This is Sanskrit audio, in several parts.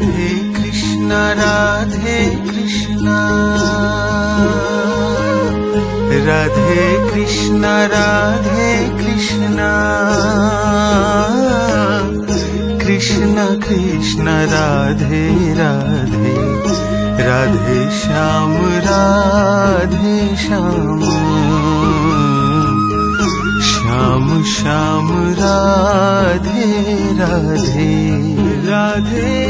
राधे कृष्ण राधे कृष्ण राधे कृष्ण राधे कृष्ण कृष्ण कृष्ण राधे राधे राधे श्याम राधे श्याम श्याम श्याम राधे राधे राधे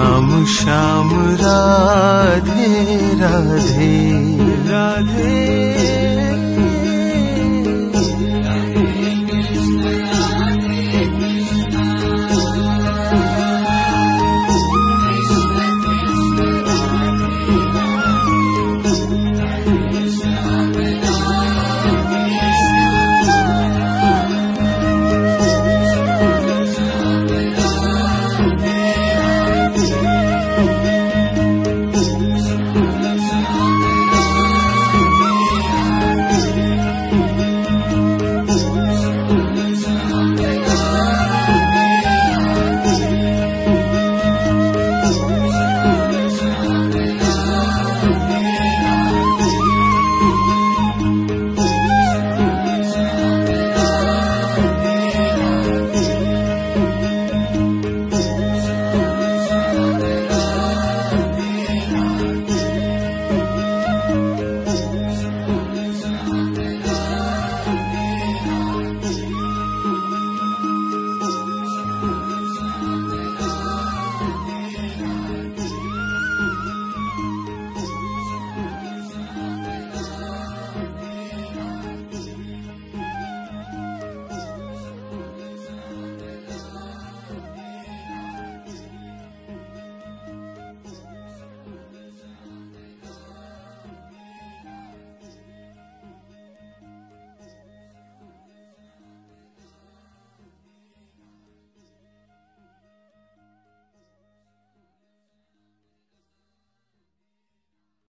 श्याम श्याम राधे राधे। राधे